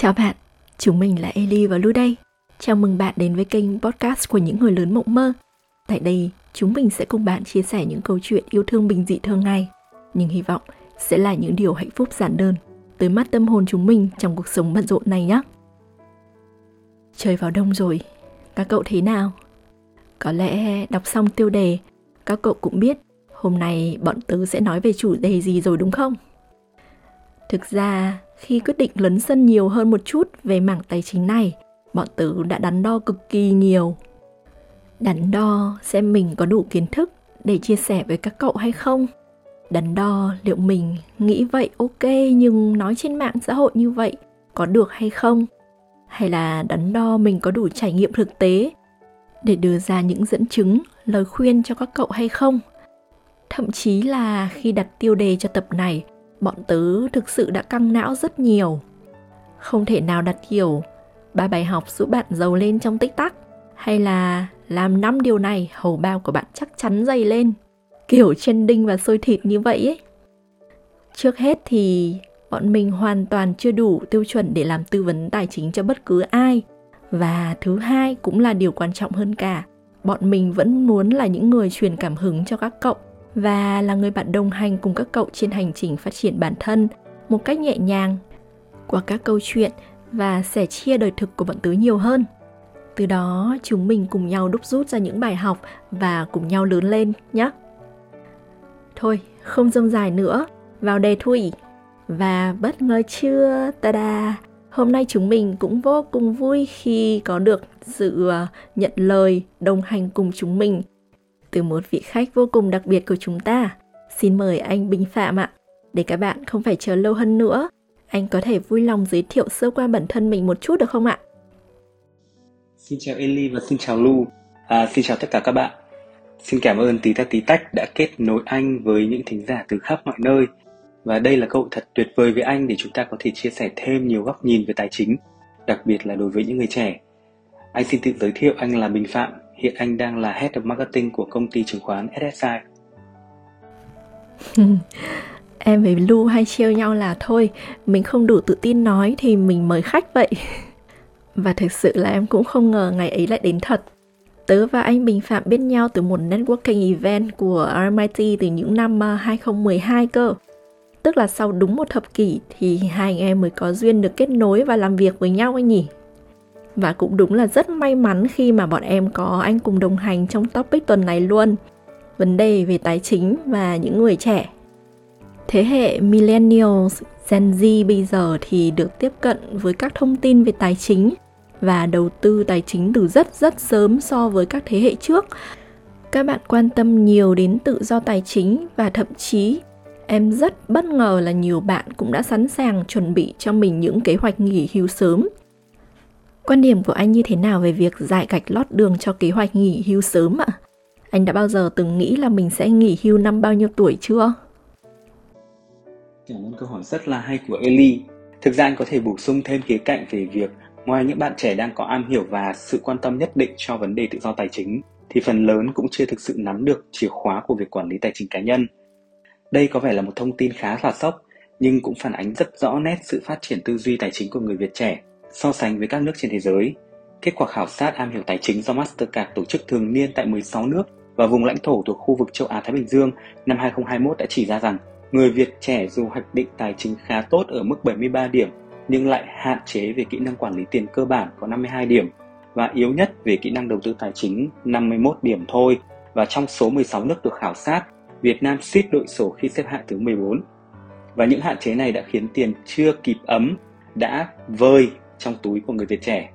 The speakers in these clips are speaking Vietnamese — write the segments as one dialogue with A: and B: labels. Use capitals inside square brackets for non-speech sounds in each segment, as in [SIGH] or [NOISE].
A: Chào bạn, chúng mình là Eli và Lu đây. Chào mừng bạn đến với kênh podcast của những người lớn mộng mơ. Tại đây, chúng mình sẽ cùng bạn chia sẻ những câu chuyện yêu thương bình dị thường ngày, nhưng hy vọng sẽ là những điều hạnh phúc giản đơn tới mắt tâm hồn chúng mình trong cuộc sống bận rộn này nhé. Trời vào đông rồi, các cậu thế nào? Có lẽ đọc xong tiêu đề, các cậu cũng biết hôm nay bọn tớ sẽ nói về chủ đề gì rồi đúng không? Thực ra, khi quyết định lấn sân nhiều hơn một chút về mảng tài chính này, bọn tớ đã đắn đo cực kỳ nhiều. Đắn đo xem mình có đủ kiến thức để chia sẻ với các cậu hay không. Đắn đo liệu mình nghĩ vậy ok nhưng nói trên mạng xã hội như vậy có được hay không? Hay là đắn đo mình có đủ trải nghiệm thực tế để đưa ra những dẫn chứng, lời khuyên cho các cậu hay không? Thậm chí là khi đặt tiêu đề cho tập này, bọn tớ thực sự đã căng não rất nhiều. Không thể nào đặt hiểu. ba bài học giúp bạn giàu lên trong tích tắc hay là làm năm điều này hầu bao của bạn chắc chắn dày lên. Kiểu trending và sôi thịt như vậy ấy. Trước hết thì bọn mình hoàn toàn chưa đủ tiêu chuẩn để làm tư vấn tài chính cho bất cứ ai. Và thứ hai cũng là điều quan trọng hơn cả, bọn mình vẫn muốn là những người truyền cảm hứng cho các cậu và là người bạn đồng hành cùng các cậu trên hành trình phát triển bản thân một cách nhẹ nhàng qua các câu chuyện và sẻ chia đời thực của bọn tớ nhiều hơn. Từ đó chúng mình cùng nhau đúc rút ra những bài học và cùng nhau lớn lên nhé. Thôi, không dông dài nữa, vào đề thôi. Và bất ngờ chưa, ta-da, hôm nay chúng mình cũng vô cùng vui khi có được sự ờ, nhận lời đồng hành cùng chúng mình từ một vị khách vô cùng đặc biệt của chúng ta. Xin mời anh Bình Phạm ạ. Để các bạn không phải chờ lâu hơn nữa, anh có thể vui lòng giới thiệu sơ qua bản thân mình một chút được không ạ?
B: Xin chào Eli và xin chào Lu. À, xin chào tất cả các bạn. Xin cảm ơn Tí Ta Tí Tách đã kết nối anh với những thính giả từ khắp mọi nơi. Và đây là cơ hội thật tuyệt vời với anh để chúng ta có thể chia sẻ thêm nhiều góc nhìn về tài chính, đặc biệt là đối với những người trẻ. Anh xin tự giới thiệu anh là Bình Phạm, Hiện anh đang là Head of Marketing của công ty chứng khoán SSI. [LAUGHS]
A: em với Lu hay trêu nhau là thôi, mình không đủ tự tin nói thì mình mời khách vậy. [LAUGHS] Và thực sự là em cũng không ngờ ngày ấy lại đến thật. Tớ và anh Bình Phạm biết nhau từ một networking event của RMIT từ những năm à, 2012 cơ. Tức là sau đúng một thập kỷ thì hai anh em mới có duyên được kết nối và làm việc với nhau anh nhỉ? Và cũng đúng là rất may mắn khi mà bọn em có anh cùng đồng hành trong topic tuần này luôn. Vấn đề về tài chính và những người trẻ. Thế hệ millennials, Gen Z bây giờ thì được tiếp cận với các thông tin về tài chính và đầu tư tài chính từ rất rất sớm so với các thế hệ trước. Các bạn quan tâm nhiều đến tự do tài chính và thậm chí em rất bất ngờ là nhiều bạn cũng đã sẵn sàng chuẩn bị cho mình những kế hoạch nghỉ hưu sớm Quan điểm của anh như thế nào về việc giải gạch lót đường cho kế hoạch nghỉ hưu sớm ạ? Anh đã bao giờ từng nghĩ là mình sẽ nghỉ hưu năm bao nhiêu tuổi chưa?
B: Cảm ơn câu hỏi rất là hay của Eli. Thực ra anh có thể bổ sung thêm khía cạnh về việc ngoài những bạn trẻ đang có am hiểu và sự quan tâm nhất định cho vấn đề tự do tài chính, thì phần lớn cũng chưa thực sự nắm được chìa khóa của việc quản lý tài chính cá nhân. Đây có vẻ là một thông tin khá là sốc, nhưng cũng phản ánh rất rõ nét sự phát triển tư duy tài chính của người Việt trẻ So sánh với các nước trên thế giới, kết quả khảo sát am hiểu tài chính do Mastercard tổ chức thường niên tại 16 nước và vùng lãnh thổ thuộc khu vực châu Á Thái Bình Dương năm 2021 đã chỉ ra rằng người Việt trẻ dù hoạch định tài chính khá tốt ở mức 73 điểm nhưng lại hạn chế về kỹ năng quản lý tiền cơ bản có 52 điểm và yếu nhất về kỹ năng đầu tư tài chính 51 điểm thôi. Và trong số 16 nước được khảo sát, Việt Nam suýt đội sổ khi xếp hạng thứ 14. Và những hạn chế này đã khiến tiền chưa kịp ấm đã vơi trong túi của người Việt trẻ.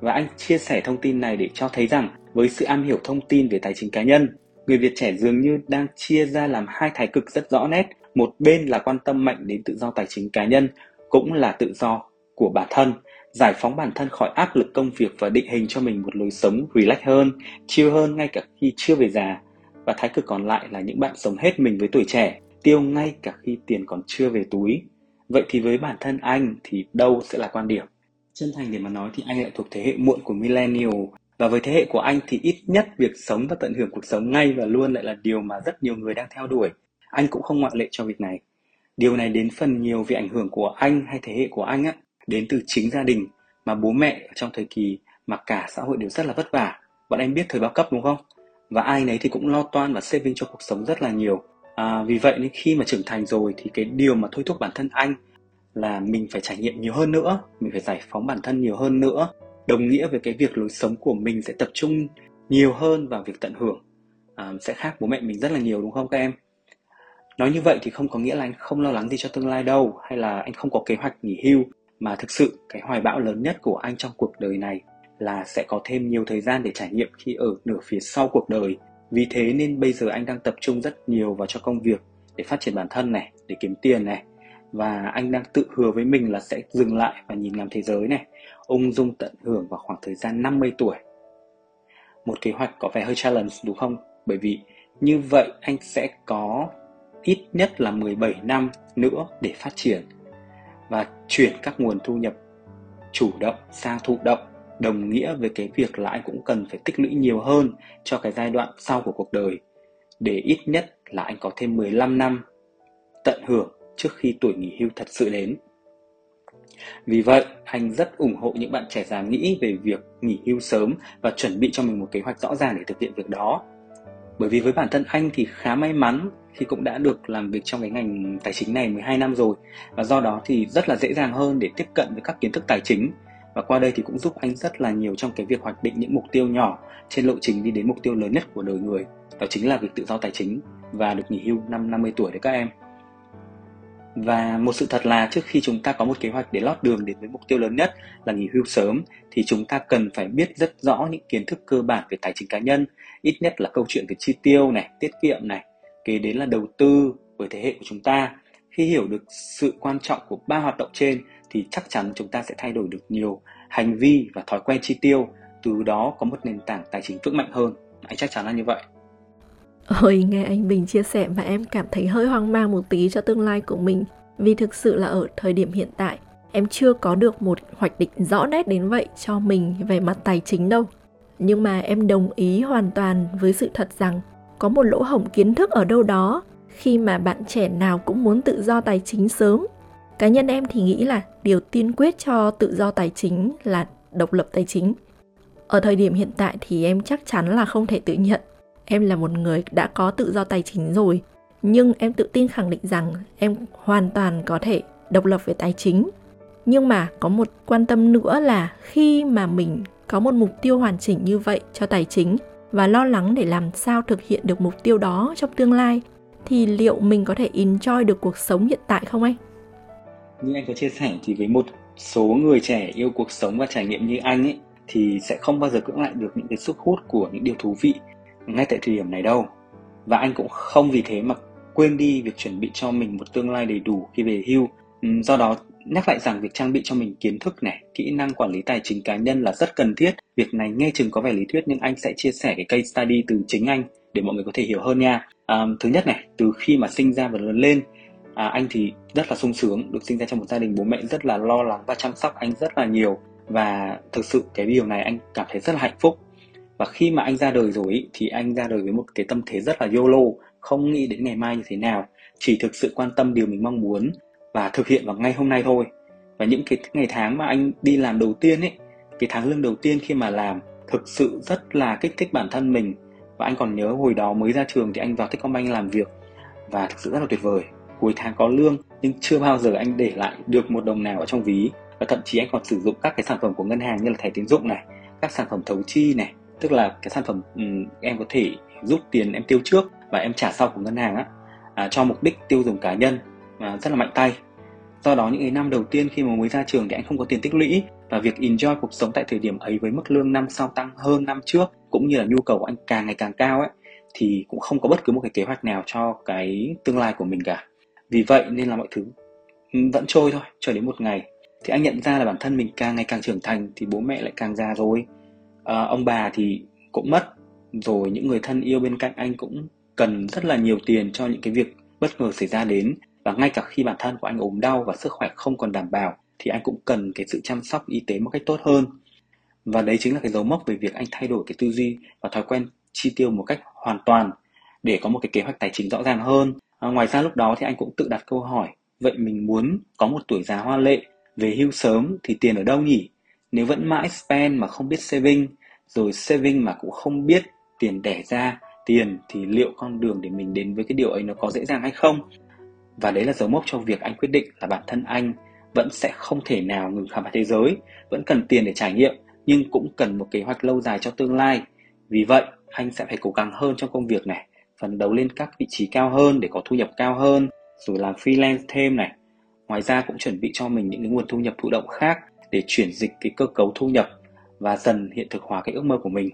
B: Và anh chia sẻ thông tin này để cho thấy rằng với sự am hiểu thông tin về tài chính cá nhân, người Việt trẻ dường như đang chia ra làm hai thái cực rất rõ nét. Một bên là quan tâm mạnh đến tự do tài chính cá nhân, cũng là tự do của bản thân, giải phóng bản thân khỏi áp lực công việc và định hình cho mình một lối sống relax hơn, chill hơn ngay cả khi chưa về già. Và thái cực còn lại là những bạn sống hết mình với tuổi trẻ, tiêu ngay cả khi tiền còn chưa về túi. Vậy thì với bản thân anh thì đâu sẽ là quan điểm? Chân thành để mà nói thì anh lại thuộc thế hệ muộn của millennial và với thế hệ của anh thì ít nhất việc sống và tận hưởng cuộc sống ngay và luôn lại là điều mà rất nhiều người đang theo đuổi. Anh cũng không ngoại lệ cho việc này. Điều này đến phần nhiều vì ảnh hưởng của anh hay thế hệ của anh á đến từ chính gia đình mà bố mẹ trong thời kỳ mà cả xã hội đều rất là vất vả. Bọn em biết thời bao cấp đúng không? Và ai nấy thì cũng lo toan và saving cho cuộc sống rất là nhiều. À, vì vậy nên khi mà trưởng thành rồi thì cái điều mà thôi thúc bản thân anh là mình phải trải nghiệm nhiều hơn nữa, mình phải giải phóng bản thân nhiều hơn nữa. Đồng nghĩa với cái việc lối sống của mình sẽ tập trung nhiều hơn vào việc tận hưởng. À, sẽ khác bố mẹ mình rất là nhiều đúng không các em? Nói như vậy thì không có nghĩa là anh không lo lắng gì cho tương lai đâu hay là anh không có kế hoạch nghỉ hưu mà thực sự cái hoài bão lớn nhất của anh trong cuộc đời này là sẽ có thêm nhiều thời gian để trải nghiệm khi ở nửa phía sau cuộc đời. Vì thế nên bây giờ anh đang tập trung rất nhiều vào cho công việc để phát triển bản thân này, để kiếm tiền này. Và anh đang tự hứa với mình là sẽ dừng lại và nhìn ngắm thế giới này, ung dung tận hưởng vào khoảng thời gian 50 tuổi. Một kế hoạch có vẻ hơi challenge đúng không? Bởi vì như vậy anh sẽ có ít nhất là 17 năm nữa để phát triển và chuyển các nguồn thu nhập chủ động sang thụ động đồng nghĩa với cái việc là anh cũng cần phải tích lũy nhiều hơn cho cái giai đoạn sau của cuộc đời để ít nhất là anh có thêm 15 năm tận hưởng trước khi tuổi nghỉ hưu thật sự đến. Vì vậy, anh rất ủng hộ những bạn trẻ già nghĩ về việc nghỉ hưu sớm và chuẩn bị cho mình một kế hoạch rõ ràng để thực hiện việc đó. Bởi vì với bản thân anh thì khá may mắn khi cũng đã được làm việc trong cái ngành tài chính này 12 năm rồi và do đó thì rất là dễ dàng hơn để tiếp cận với các kiến thức tài chính và qua đây thì cũng giúp anh rất là nhiều trong cái việc hoạch định những mục tiêu nhỏ trên lộ trình đi đến mục tiêu lớn nhất của đời người đó chính là việc tự do tài chính và được nghỉ hưu năm 50 tuổi đấy các em và một sự thật là trước khi chúng ta có một kế hoạch để lót đường đến với mục tiêu lớn nhất là nghỉ hưu sớm thì chúng ta cần phải biết rất rõ những kiến thức cơ bản về tài chính cá nhân, ít nhất là câu chuyện về chi tiêu này, tiết kiệm này, kế đến là đầu tư với thế hệ của chúng ta. Khi hiểu được sự quan trọng của ba hoạt động trên thì chắc chắn chúng ta sẽ thay đổi được nhiều hành vi và thói quen chi tiêu, từ đó có một nền tảng tài chính vững mạnh hơn. Anh chắc chắn là như vậy.
A: Ôi, nghe anh Bình chia sẻ mà em cảm thấy hơi hoang mang một tí cho tương lai của mình. Vì thực sự là ở thời điểm hiện tại, em chưa có được một hoạch định rõ nét đến vậy cho mình về mặt tài chính đâu. Nhưng mà em đồng ý hoàn toàn với sự thật rằng có một lỗ hổng kiến thức ở đâu đó khi mà bạn trẻ nào cũng muốn tự do tài chính sớm. Cá nhân em thì nghĩ là điều tiên quyết cho tự do tài chính là độc lập tài chính. Ở thời điểm hiện tại thì em chắc chắn là không thể tự nhận em là một người đã có tự do tài chính rồi, nhưng em tự tin khẳng định rằng em hoàn toàn có thể độc lập về tài chính nhưng mà có một quan tâm nữa là khi mà mình có một mục tiêu hoàn chỉnh như vậy cho tài chính và lo lắng để làm sao thực hiện được mục tiêu đó trong tương lai, thì liệu mình có thể enjoy được cuộc sống hiện tại không anh?
B: Như anh có chia sẻ thì với một số người trẻ yêu cuộc sống và trải nghiệm như anh ấy, thì sẽ không bao giờ cưỡng lại được những cái sức hút của những điều thú vị ngay tại thời điểm này đâu. Và anh cũng không vì thế mà quên đi việc chuẩn bị cho mình một tương lai đầy đủ khi về hưu. Do đó nhắc lại rằng việc trang bị cho mình kiến thức này kỹ năng quản lý tài chính cá nhân là rất cần thiết. Việc này nghe chừng có vẻ lý thuyết nhưng anh sẽ chia sẻ cái case study từ chính anh để mọi người có thể hiểu hơn nha. À, thứ nhất này từ khi mà sinh ra và lớn lên à, anh thì rất là sung sướng được sinh ra trong một gia đình bố mẹ rất là lo lắng và chăm sóc anh rất là nhiều. Và thực sự cái điều này anh cảm thấy rất là hạnh phúc và khi mà anh ra đời rồi ý, thì anh ra đời với một cái tâm thế rất là YOLO không nghĩ đến ngày mai như thế nào chỉ thực sự quan tâm điều mình mong muốn và thực hiện vào ngay hôm nay thôi. Và những cái ngày tháng mà anh đi làm đầu tiên ấy cái tháng lương đầu tiên khi mà làm thực sự rất là kích thích bản thân mình. Và anh còn nhớ hồi đó mới ra trường thì anh vào Techcombank làm việc và thực sự rất là tuyệt vời. Cuối tháng có lương nhưng chưa bao giờ anh để lại được một đồng nào ở trong ví. Và thậm chí anh còn sử dụng các cái sản phẩm của ngân hàng như là thẻ tín dụng này các sản phẩm thấu chi này tức là cái sản phẩm um, em có thể rút tiền em tiêu trước và em trả sau của ngân hàng á à, cho mục đích tiêu dùng cá nhân à, rất là mạnh tay. Do đó những cái năm đầu tiên khi mà mới ra trường thì anh không có tiền tích lũy và việc enjoy cuộc sống tại thời điểm ấy với mức lương năm sau tăng hơn năm trước cũng như là nhu cầu của anh càng ngày càng cao ấy thì cũng không có bất cứ một cái kế hoạch nào cho cái tương lai của mình cả. Vì vậy nên là mọi thứ ừ, vẫn trôi thôi cho đến một ngày. Thì anh nhận ra là bản thân mình càng ngày càng trưởng thành thì bố mẹ lại càng già rồi à, ông bà thì cũng mất rồi những người thân yêu bên cạnh anh cũng cần rất là nhiều tiền cho những cái việc bất ngờ xảy ra đến. Và ngay cả khi bản thân của anh ốm đau và sức khỏe không còn đảm bảo thì anh cũng cần cái sự chăm sóc y tế một cách tốt hơn. Và đấy chính là cái dấu mốc về việc anh thay đổi cái tư duy và thói quen chi tiêu một cách hoàn toàn để có một cái kế hoạch tài chính rõ ràng hơn. À, ngoài ra lúc đó thì anh cũng tự đặt câu hỏi vậy mình muốn có một tuổi già hoa lệ về hưu sớm thì tiền ở đâu nhỉ? Nếu vẫn mãi spend mà không biết saving, rồi saving mà cũng không biết tiền đẻ ra tiền thì liệu con đường để mình đến với cái điều ấy nó có dễ dàng hay không? Và đấy là dấu mốc cho việc anh quyết định là bản thân anh vẫn sẽ không thể nào ngừng khám phá thế giới, vẫn cần tiền để trải nghiệm nhưng cũng cần một kế hoạch lâu dài cho tương lai. Vì vậy, anh sẽ phải cố gắng hơn trong công việc này, phấn đấu lên các vị trí cao hơn để có thu nhập cao hơn, rồi làm freelance thêm này. Ngoài ra cũng chuẩn bị cho mình những cái nguồn thu nhập thụ động khác để chuyển dịch cái cơ cấu thu nhập và dần hiện thực hóa cái ước mơ của mình.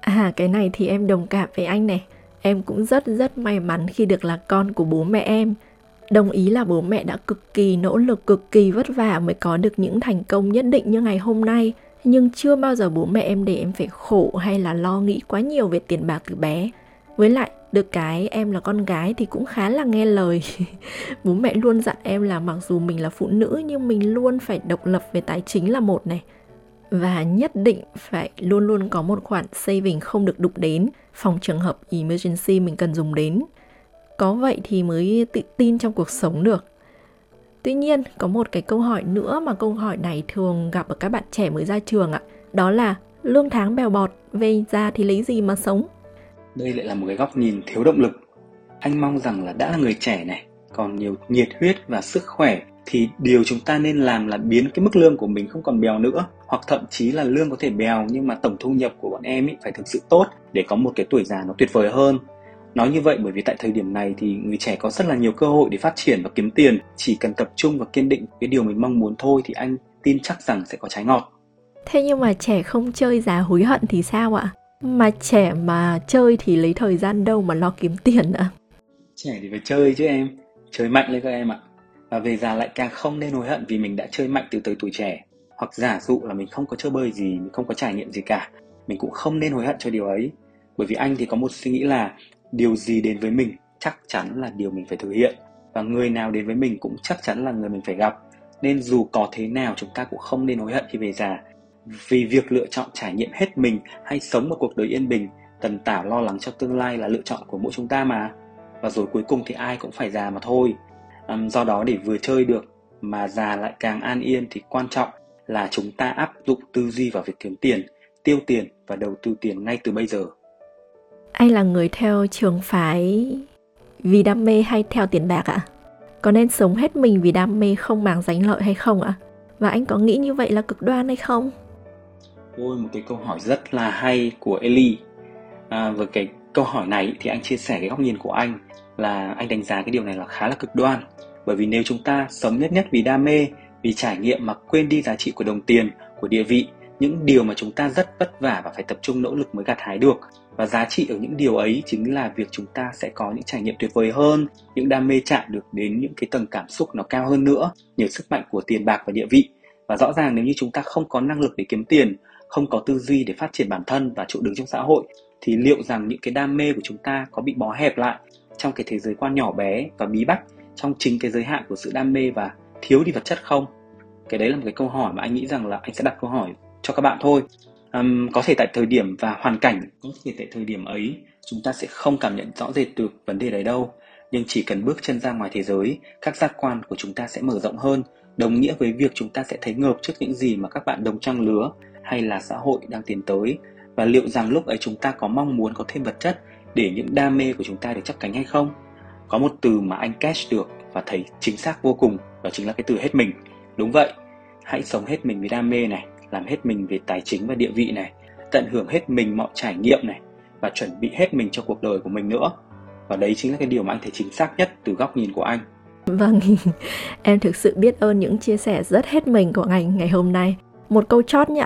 A: À cái này thì em đồng cảm với anh này. Em cũng rất rất may mắn khi được là con của bố mẹ em. Đồng ý là bố mẹ đã cực kỳ nỗ lực, cực kỳ vất vả mới có được những thành công nhất định như ngày hôm nay. Nhưng chưa bao giờ bố mẹ em để em phải khổ hay là lo nghĩ quá nhiều về tiền bạc từ bé. Với lại, được cái em là con gái thì cũng khá là nghe lời. [LAUGHS] bố mẹ luôn dặn em là mặc dù mình là phụ nữ nhưng mình luôn phải độc lập về tài chính là một này và nhất định phải luôn luôn có một khoản saving không được đụng đến phòng trường hợp emergency mình cần dùng đến. Có vậy thì mới tự tin trong cuộc sống được. Tuy nhiên, có một cái câu hỏi nữa mà câu hỏi này thường gặp ở các bạn trẻ mới ra trường ạ. Đó là lương tháng bèo bọt, về ra thì lấy gì mà sống?
B: Đây lại là một cái góc nhìn thiếu động lực. Anh mong rằng là đã là người trẻ này, còn nhiều nhiệt huyết và sức khỏe thì điều chúng ta nên làm là biến cái mức lương của mình không còn bèo nữa hoặc thậm chí là lương có thể bèo nhưng mà tổng thu nhập của bọn em ý phải thực sự tốt để có một cái tuổi già nó tuyệt vời hơn. Nói như vậy bởi vì tại thời điểm này thì người trẻ có rất là nhiều cơ hội để phát triển và kiếm tiền. Chỉ cần tập trung và kiên định cái điều mình mong muốn thôi thì anh tin chắc rằng sẽ có trái ngọt.
A: Thế nhưng mà trẻ không chơi già hối hận thì sao ạ? Mà trẻ mà chơi thì lấy thời gian đâu mà lo kiếm tiền ạ?
B: Trẻ thì phải chơi chứ em. Chơi mạnh lên các em ạ. Và về già lại càng không nên hối hận vì mình đã chơi mạnh từ tới tuổi trẻ. Hoặc giả dụ là mình không có chơi bơi gì, mình không có trải nghiệm gì cả. Mình cũng không nên hối hận cho điều ấy. Bởi vì anh thì có một suy nghĩ là điều gì đến với mình chắc chắn là điều mình phải thực hiện. Và người nào đến với mình cũng chắc chắn là người mình phải gặp. Nên dù có thế nào, chúng ta cũng không nên hối hận khi về già vì việc lựa chọn trải nghiệm hết mình hay sống một cuộc đời yên bình tần tảo lo lắng cho tương lai là lựa chọn của mỗi chúng ta mà. Và rồi cuối cùng thì ai cũng phải già mà thôi. Um, do đó để vừa chơi được mà già lại càng an yên thì quan trọng là chúng ta áp dụng tư duy vào việc kiếm tiền tiêu tiền và đầu tư tiền ngay từ bây giờ.
A: Anh là người theo trường phái vì đam mê hay theo tiền bạc ạ? Có nên sống hết mình vì đam mê không màng danh lợi hay không ạ? Và anh có nghĩ như vậy là cực đoan hay không?
B: Ôi một cái câu hỏi rất là hay của Eli. à, với cái câu hỏi này thì anh chia sẻ cái góc nhìn của anh là anh đánh giá cái điều này là khá là cực đoan. Bởi vì nếu chúng ta sống nhất nhất vì đam mê vì trải nghiệm mà quên đi giá trị của đồng tiền của địa vị những điều mà chúng ta rất vất vả và phải tập trung nỗ lực mới gặt hái được. Và giá trị ở những điều ấy chính là việc chúng ta sẽ có những trải nghiệm tuyệt vời hơn những đam mê chạm được đến những cái tầng cảm xúc nó cao hơn nữa nhờ sức mạnh của tiền bạc và địa vị. Và rõ ràng nếu như chúng ta không có năng lực để kiếm tiền không có tư duy để phát triển bản thân và trụ đứng trong xã hội thì liệu rằng những cái đam mê của chúng ta có bị bó hẹp lại trong cái thế giới quan nhỏ bé và bí bách trong chính cái giới hạn của sự đam mê và thiếu đi vật chất không? Cái đấy là một cái câu hỏi mà anh nghĩ rằng là anh sẽ đặt câu hỏi cho các bạn thôi. Um, có thể tại thời điểm và hoàn cảnh có thể tại thời điểm ấy chúng ta sẽ không cảm nhận rõ rệt được vấn đề đấy đâu. Nhưng chỉ cần bước chân ra ngoài thế giới các giác quan của chúng ta sẽ mở rộng hơn. Đồng nghĩa với việc chúng ta sẽ thấy ngợp trước những gì mà các bạn đồng trang lứa hay là xã hội đang tiến tới? Và liệu rằng lúc ấy chúng ta có mong muốn có thêm vật chất để những đam mê của chúng ta được chắc cánh hay không? Có một từ mà anh catch được và thấy chính xác vô cùng, đó chính là cái từ hết mình. Đúng vậy, hãy sống hết mình vì đam mê này, làm hết mình về tài chính và địa vị này, tận hưởng hết mình mọi trải nghiệm này, và chuẩn bị hết mình cho cuộc đời của mình nữa. Và đấy chính là cái điều mà anh thấy chính xác nhất từ góc nhìn của anh.
A: Vâng [LAUGHS] em thực sự biết ơn những chia sẻ rất hết mình của anh ngày hôm nay. Một câu chót nhỉ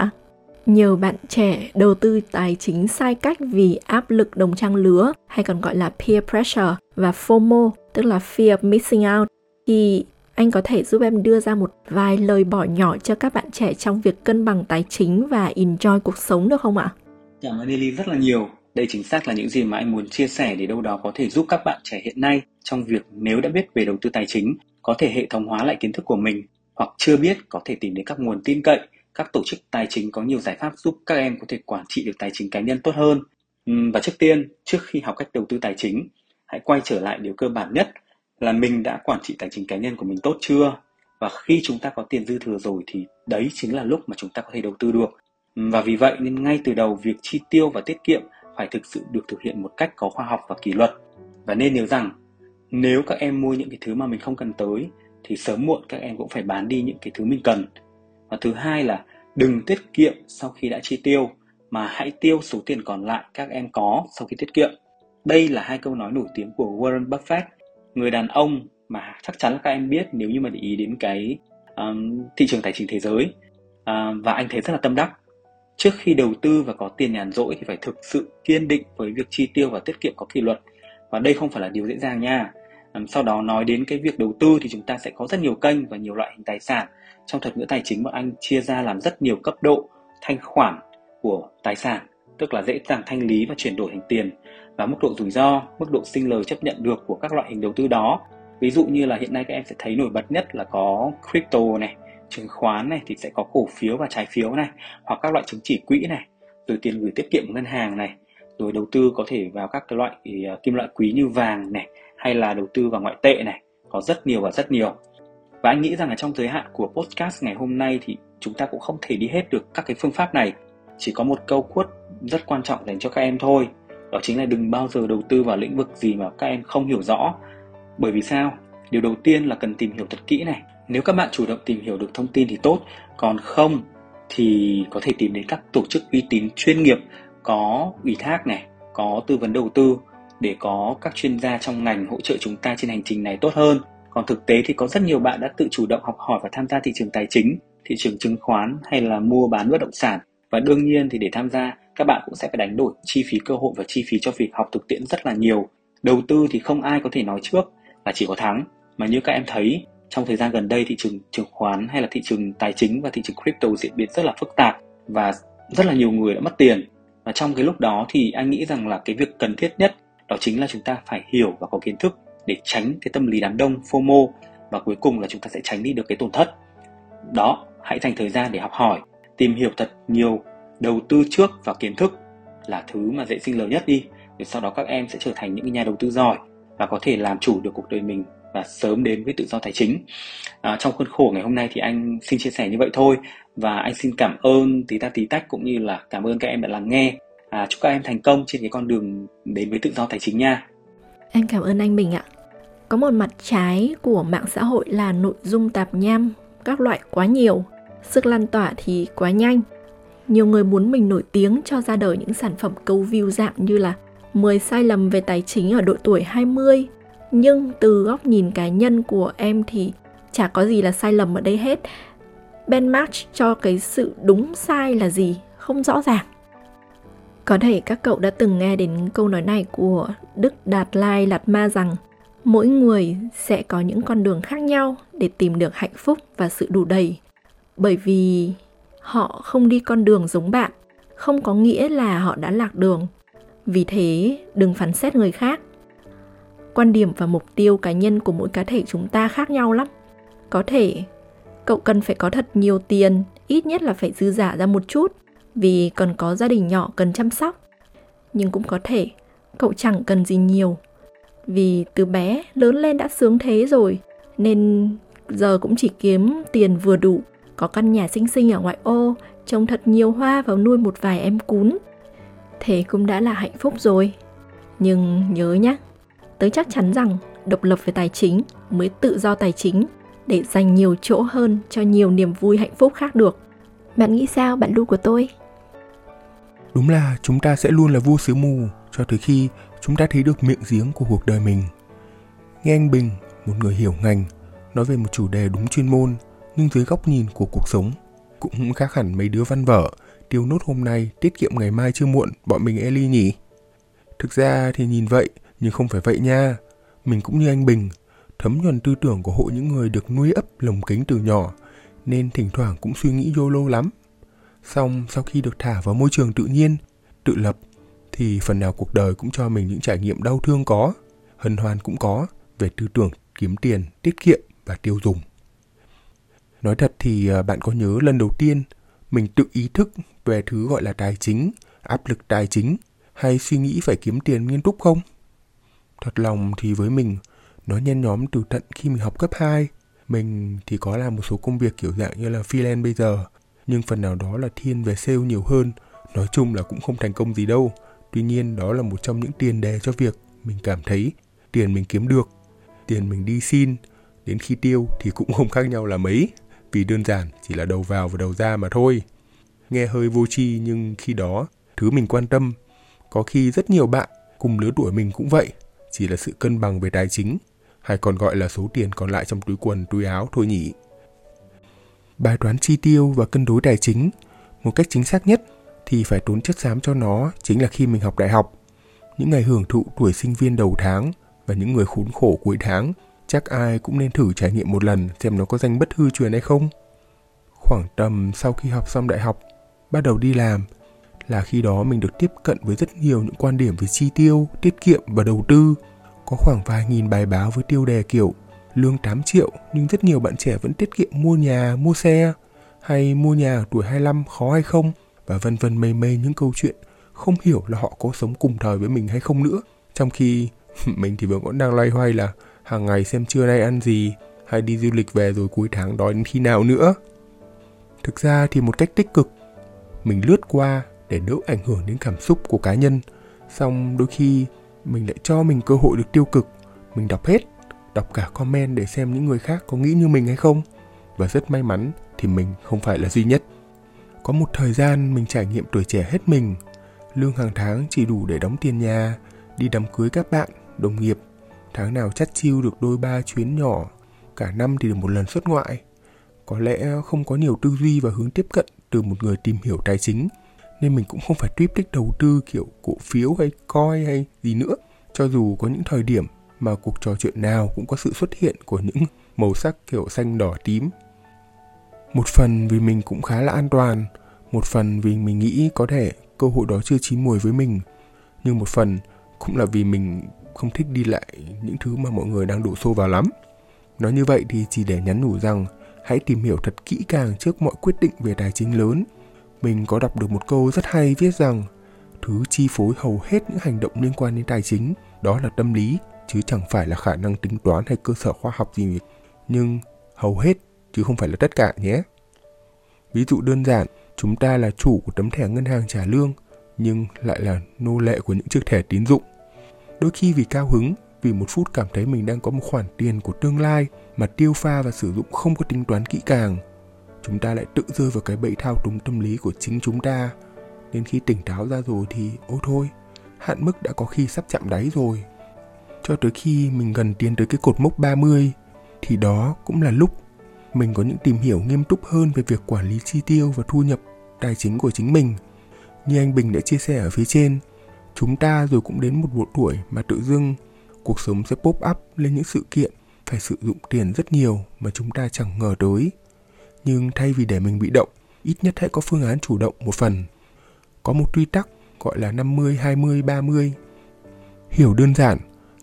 A: nhiều bạn trẻ đầu tư tài chính sai cách vì áp lực đồng trang lứa hay còn gọi là peer pressure và FOMO, tức là fear of missing out. Thì anh có thể giúp em đưa ra một vài lời bỏ nhỏ cho các bạn trẻ trong việc cân bằng tài chính và enjoy cuộc sống được không ạ?
B: Cảm ơn Lily rất là nhiều. Đây chính xác là những gì mà anh muốn chia sẻ để đâu đó có thể giúp các bạn trẻ hiện nay trong việc nếu đã biết về đầu tư tài chính, có thể hệ thống hóa lại kiến thức của mình hoặc chưa biết có thể tìm đến các nguồn tin cậy các tổ chức tài chính có nhiều giải pháp giúp các em có thể quản trị được tài chính cá nhân tốt hơn. Ừ, và trước tiên, trước khi học cách đầu tư tài chính, hãy quay trở lại điều cơ bản nhất là mình đã quản trị tài chính cá nhân của mình tốt chưa? và khi chúng ta có tiền dư thừa rồi thì đấy chính là lúc mà chúng ta có thể đầu tư được ừ, và vì vậy nên ngay từ đầu việc chi tiêu và tiết kiệm phải thực sự được thực hiện một cách có khoa học và kỷ luật và nên nhớ rằng nếu các em mua những cái thứ mà mình không cần tới thì sớm muộn các em cũng phải bán đi những cái thứ mình cần và thứ hai là đừng tiết kiệm sau khi đã chi tiêu mà hãy tiêu số tiền còn lại các em có sau khi tiết kiệm. Đây là hai câu nói nổi tiếng của Warren Buffett. Người đàn ông mà chắc chắn là các em biết nếu như mà để ý đến cái um, thị trường tài chính thế giới. Uh, và anh thấy rất là tâm đắc. Trước khi đầu tư và có tiền nhàn rỗi thì phải thực sự kiên định với việc chi tiêu và tiết kiệm có kỷ luật. Và đây không phải là điều dễ dàng nha sau đó nói đến cái việc đầu tư thì chúng ta sẽ có rất nhiều kênh và nhiều loại hình tài sản. Trong thuật ngữ tài chính, bọn anh chia ra làm rất nhiều cấp độ thanh khoản của tài sản, tức là dễ dàng thanh lý và chuyển đổi thành tiền và mức độ rủi ro, mức độ sinh lời chấp nhận được của các loại hình đầu tư đó. Ví dụ như là hiện nay các em sẽ thấy nổi bật nhất là có crypto này, chứng khoán này thì sẽ có cổ phiếu và trái phiếu này, hoặc các loại chứng chỉ quỹ này, rồi tiền gửi tiết kiệm ngân hàng này rồi đầu tư có thể vào các cái loại à, kim loại quý như vàng này, hay là đầu tư vào ngoại tệ này, có rất nhiều và rất nhiều. Và anh nghĩ rằng là trong giới hạn của podcast ngày hôm nay thì chúng ta cũng không thể đi hết được các cái phương pháp này. Chỉ có một câu quất rất quan trọng dành cho các em thôi, đó chính là đừng bao giờ đầu tư vào lĩnh vực gì mà các em không hiểu rõ. Bởi vì sao? Điều đầu tiên là cần tìm hiểu thật kỹ này. Nếu các bạn chủ động tìm hiểu được thông tin thì tốt, còn không thì có thể tìm đến các tổ chức uy tín chuyên nghiệp có ủy thác này, có tư vấn đầu tư để có các chuyên gia trong ngành hỗ trợ chúng ta trên hành trình này tốt hơn. Còn thực tế thì có rất nhiều bạn đã tự chủ động học hỏi và tham gia thị trường tài chính, thị trường chứng khoán hay là mua bán bất động sản. Và đương nhiên thì để tham gia, các bạn cũng sẽ phải đánh đổi chi phí cơ hội và chi phí cho việc học thực tiễn rất là nhiều. Đầu tư thì không ai có thể nói trước là chỉ có thắng. Mà như các em thấy, trong thời gian gần đây thị trường chứng khoán hay là thị trường tài chính và thị trường crypto diễn biến rất là phức tạp và rất là nhiều người đã mất tiền và trong cái lúc đó thì anh nghĩ rằng là cái việc cần thiết nhất đó chính là chúng ta phải hiểu và có kiến thức để tránh cái tâm lý đám đông, FOMO và cuối cùng là chúng ta sẽ tránh đi được cái tổn thất. Đó, hãy dành thời gian để học hỏi, tìm hiểu thật nhiều, đầu tư trước và kiến thức là thứ mà dễ sinh lời nhất đi, để sau đó các em sẽ trở thành những nhà đầu tư giỏi và có thể làm chủ được cuộc đời mình và sớm đến với tự do tài chính. À, trong khuôn khổ ngày hôm nay thì anh xin chia sẻ như vậy thôi. Và anh xin cảm ơn tí ta tí tách cũng như là cảm ơn các em đã lắng nghe. À, chúc các em thành công trên cái con đường đến với tự do tài chính nha.
A: Em cảm ơn anh Bình ạ. Có một mặt trái của mạng xã hội là nội dung tạp nham các loại quá nhiều sức lan tỏa thì quá nhanh. Nhiều người muốn mình nổi tiếng cho ra đời những sản phẩm câu view dạng như là 10 sai lầm về tài chính ở độ tuổi 20 nhưng từ góc nhìn cá nhân của em thì chả có gì là sai lầm ở đây hết benchmark cho cái sự đúng sai là gì không rõ ràng có thể các cậu đã từng nghe đến câu nói này của Đức Đạt Lai Lạt Ma rằng mỗi người sẽ có những con đường khác nhau để tìm được hạnh phúc và sự đủ đầy. Bởi vì họ không đi con đường giống bạn, không có nghĩa là họ đã lạc đường. Vì thế, đừng phán xét người khác. Quan điểm và mục tiêu cá nhân của mỗi cá thể chúng ta khác nhau lắm. Có thể cậu cần phải có thật nhiều tiền, ít nhất là phải dư giả ra một chút vì còn có gia đình nhỏ cần chăm sóc. Nhưng cũng có thể cậu chẳng cần gì nhiều vì từ bé lớn lên đã sướng thế rồi nên giờ cũng chỉ kiếm tiền vừa đủ có căn nhà xinh xinh ở ngoại ô trồng thật nhiều hoa và nuôi một vài em cún thế cũng đã là hạnh phúc rồi nhưng nhớ nhé tớ chắc chắn rằng độc lập về tài chính mới tự do tài chính để dành nhiều chỗ hơn cho nhiều niềm vui hạnh phúc khác được bạn nghĩ sao bạn lu của tôi
C: đúng là chúng ta sẽ luôn là vua sứ mù cho tới khi chúng ta thấy được miệng giếng của cuộc đời mình. Nghe anh Bình, một người hiểu ngành, nói về một chủ đề đúng chuyên môn, nhưng dưới góc nhìn của cuộc sống, cũng khác hẳn mấy đứa văn vở, tiêu nốt hôm nay, tiết kiệm ngày mai chưa muộn, bọn mình Eli nhỉ? Thực ra thì nhìn vậy, nhưng không phải vậy nha. Mình cũng như anh Bình, thấm nhuần tư tưởng của hội những người được nuôi ấp lồng kính từ nhỏ, nên thỉnh thoảng cũng suy nghĩ YOLO lắm. Xong sau khi được thả vào môi trường tự nhiên, tự lập thì phần nào cuộc đời cũng cho mình những trải nghiệm đau thương có, hân hoan cũng có về tư tưởng kiếm tiền, tiết kiệm và tiêu dùng. Nói thật thì à, bạn có nhớ lần đầu tiên mình tự ý thức về thứ gọi là tài chính, áp lực tài chính hay suy nghĩ phải kiếm tiền nghiêm túc không? Thật lòng thì với mình, nó nhen nhóm từ tận khi mình học cấp 2, Mình thì có làm một số công việc kiểu dạng như là freelance bây giờ, nhưng phần nào đó là thiên về sale nhiều hơn. Nói chung là cũng không thành công gì đâu. Tuy nhiên đó là một trong những tiền đề cho việc mình cảm thấy tiền mình kiếm được, tiền mình đi xin, đến khi tiêu thì cũng không khác nhau là mấy, vì đơn giản chỉ là đầu vào và đầu ra mà thôi. Nghe hơi vô tri nhưng khi đó, thứ mình quan tâm, có khi rất nhiều bạn cùng lứa tuổi mình cũng vậy, chỉ là sự cân bằng về tài chính, hay còn gọi là số tiền còn lại trong túi quần, túi áo thôi nhỉ. Bài toán chi tiêu và cân đối tài chính, một cách chính xác nhất thì phải tốn chất xám cho nó chính là khi mình học đại học. Những ngày hưởng thụ tuổi sinh viên đầu tháng và những người khốn khổ cuối tháng chắc ai cũng nên thử trải nghiệm một lần xem nó có danh bất hư truyền hay không. Khoảng tầm sau khi học xong đại học, bắt đầu đi làm, là khi đó mình được tiếp cận với rất nhiều những quan điểm về chi tiêu, tiết kiệm và đầu tư. Có khoảng vài nghìn bài báo với tiêu đề kiểu lương 8 triệu nhưng rất nhiều bạn trẻ vẫn tiết kiệm mua nhà, mua xe hay mua nhà ở tuổi 25 khó hay không và vân vân mây mây những câu chuyện không hiểu là họ có sống cùng thời với mình hay không nữa. Trong khi [LAUGHS] mình thì vẫn đang loay hoay là hàng ngày xem trưa nay ăn gì hay đi du lịch về rồi cuối tháng đói đến khi nào nữa. Thực ra thì một cách tích cực, mình lướt qua để đỡ ảnh hưởng đến cảm xúc của cá nhân, xong đôi khi mình lại cho mình cơ hội được tiêu cực, mình đọc hết, đọc cả comment để xem những người khác có nghĩ như mình hay không. Và rất may mắn thì mình không phải là duy nhất. Có một thời gian mình trải nghiệm tuổi trẻ hết mình, lương hàng tháng chỉ đủ để đóng tiền nhà, đi đám cưới các bạn, đồng nghiệp tháng nào chắt chiêu được đôi ba chuyến nhỏ, cả năm thì được một lần xuất ngoại. Có lẽ không có nhiều tư duy và hướng tiếp cận từ một người tìm hiểu tài chính, nên mình cũng không phải tuyếp tích đầu tư kiểu cổ phiếu hay coi hay gì nữa. Cho dù có những thời điểm mà cuộc trò chuyện nào cũng có sự xuất hiện của những màu sắc kiểu xanh đỏ tím. Một phần vì mình cũng khá là an toàn, một phần vì mình nghĩ có thể cơ hội đó chưa chín mùi với mình, nhưng một phần cũng là vì mình không thích đi lại những thứ mà mọi người đang đổ xô vào lắm. Nói như vậy thì chỉ để nhắn nhủ rằng hãy tìm hiểu thật kỹ càng trước mọi quyết định về tài chính lớn. Mình có đọc được một câu rất hay viết rằng thứ chi phối hầu hết những hành động liên quan đến tài chính đó là tâm lý chứ chẳng phải là khả năng tính toán hay cơ sở khoa học gì. Nhưng hầu hết chứ không phải là tất cả nhé. Ví dụ đơn giản, chúng ta là chủ của tấm thẻ ngân hàng trả lương nhưng lại là nô lệ của những chiếc thẻ tín dụng Đôi khi vì cao hứng, vì một phút cảm thấy mình đang có một khoản tiền của tương lai mà tiêu pha và sử dụng không có tính toán kỹ càng, chúng ta lại tự rơi vào cái bẫy thao túng tâm lý của chính chúng ta. nên khi tỉnh táo ra rồi thì ôi thôi, hạn mức đã có khi sắp chạm đáy rồi. Cho tới khi mình gần tiến tới cái cột mốc 30 thì đó cũng là lúc mình có những tìm hiểu nghiêm túc hơn về việc quản lý chi tiêu và thu nhập tài chính của chính mình. Như anh Bình đã chia sẻ ở phía trên, Chúng ta rồi cũng đến một độ tuổi mà tự dưng cuộc sống sẽ pop up lên những sự kiện phải sử dụng tiền rất nhiều mà chúng ta chẳng ngờ tới. Nhưng thay vì để mình bị động, ít nhất hãy có phương án chủ động một phần. Có một quy tắc gọi là 50 20 30. Hiểu đơn giản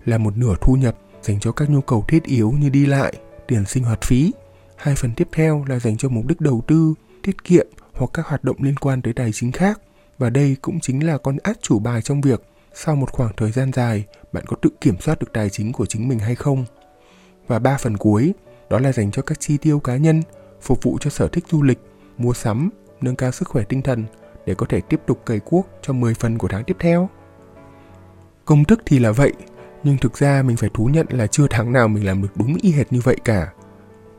C: là một nửa thu nhập dành cho các nhu cầu thiết yếu như đi lại, tiền sinh hoạt phí. Hai phần tiếp theo là dành cho mục đích đầu tư, tiết kiệm hoặc các hoạt động liên quan tới tài chính khác. Và đây cũng chính là con át chủ bài trong việc sau một khoảng thời gian dài bạn có tự kiểm soát được tài chính của chính mình hay không. Và ba phần cuối, đó là dành cho các chi tiêu cá nhân, phục vụ cho sở thích du lịch, mua sắm, nâng cao sức khỏe tinh thần để có thể tiếp tục cày cuốc cho 10 phần của tháng tiếp theo. Công thức thì là vậy, nhưng thực ra mình phải thú nhận là chưa tháng nào mình làm được đúng y hệt như vậy cả.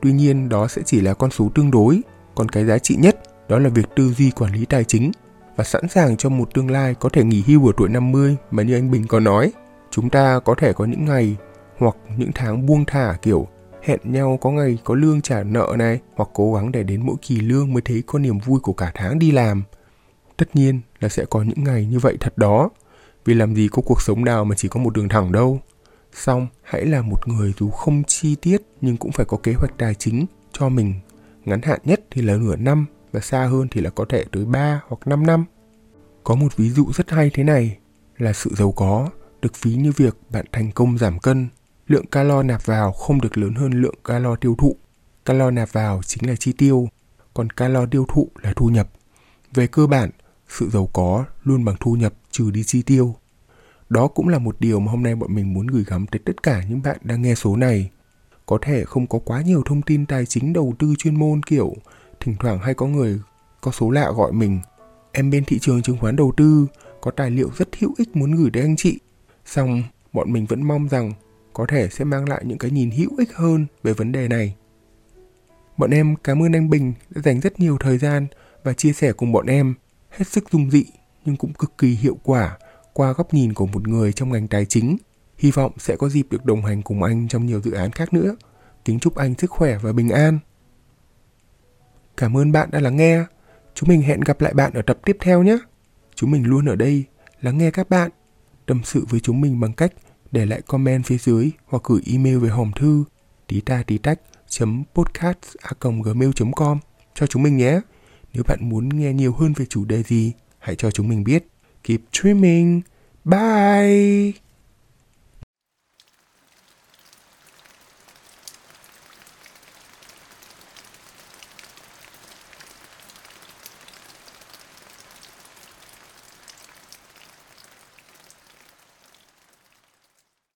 C: Tuy nhiên đó sẽ chỉ là con số tương đối, còn cái giá trị nhất đó là việc tư duy quản lý tài chính và sẵn sàng cho một tương lai có thể nghỉ hưu ở tuổi 50 mà như anh Bình có nói. Chúng ta có thể có những ngày hoặc những tháng buông thả kiểu hẹn nhau có ngày có lương trả nợ này hoặc cố gắng để đến mỗi kỳ lương mới thấy có niềm vui của cả tháng đi làm. Tất nhiên là sẽ có những ngày như vậy thật đó, vì làm gì có cuộc sống nào mà chỉ có một đường thẳng đâu. Xong, hãy là một người dù không chi tiết nhưng cũng phải có kế hoạch tài chính cho mình. Ngắn hạn nhất thì là nửa năm và xa hơn thì là có thể tới 3 hoặc 5 năm. Có một ví dụ rất hay thế này là sự giàu có được ví như việc bạn thành công giảm cân, lượng calo nạp vào không được lớn hơn lượng calo tiêu thụ. Calo nạp vào chính là chi tiêu, còn calo tiêu thụ là thu nhập. Về cơ bản, sự giàu có luôn bằng thu nhập trừ đi chi tiêu. Đó cũng là một điều mà hôm nay bọn mình muốn gửi gắm tới tất cả những bạn đang nghe số này. có thể không có quá nhiều thông tin tài chính đầu tư chuyên môn kiểu thỉnh thoảng hay có người có số lạ gọi mình em bên thị trường chứng khoán đầu tư có tài liệu rất hữu ích muốn gửi đến anh chị xong bọn mình vẫn mong rằng có thể sẽ mang lại những cái nhìn hữu ích hơn về vấn đề này bọn em cảm ơn anh bình đã dành rất nhiều thời gian và chia sẻ cùng bọn em, hết sức dung dị nhưng cũng cực kỳ hiệu quả qua góc nhìn của một người trong ngành tài chính Hy vọng sẽ có dịp được đồng hành cùng anh trong nhiều dự án khác nữa. Kính chúc anh sức khỏe và bình an. Cảm ơn bạn đã lắng nghe. Chúng mình hẹn gặp lại bạn ở tập tiếp theo nhé. Chúng mình luôn ở đây lắng nghe các bạn. Tâm sự với chúng mình bằng cách để lại comment phía dưới hoặc gửi email về hòm thư tí ta tí tách podcast gmail.com cho chúng mình nhé. Nếu bạn muốn nghe nhiều hơn về chủ đề gì, hãy cho chúng mình biết. Keep streaming. Bye!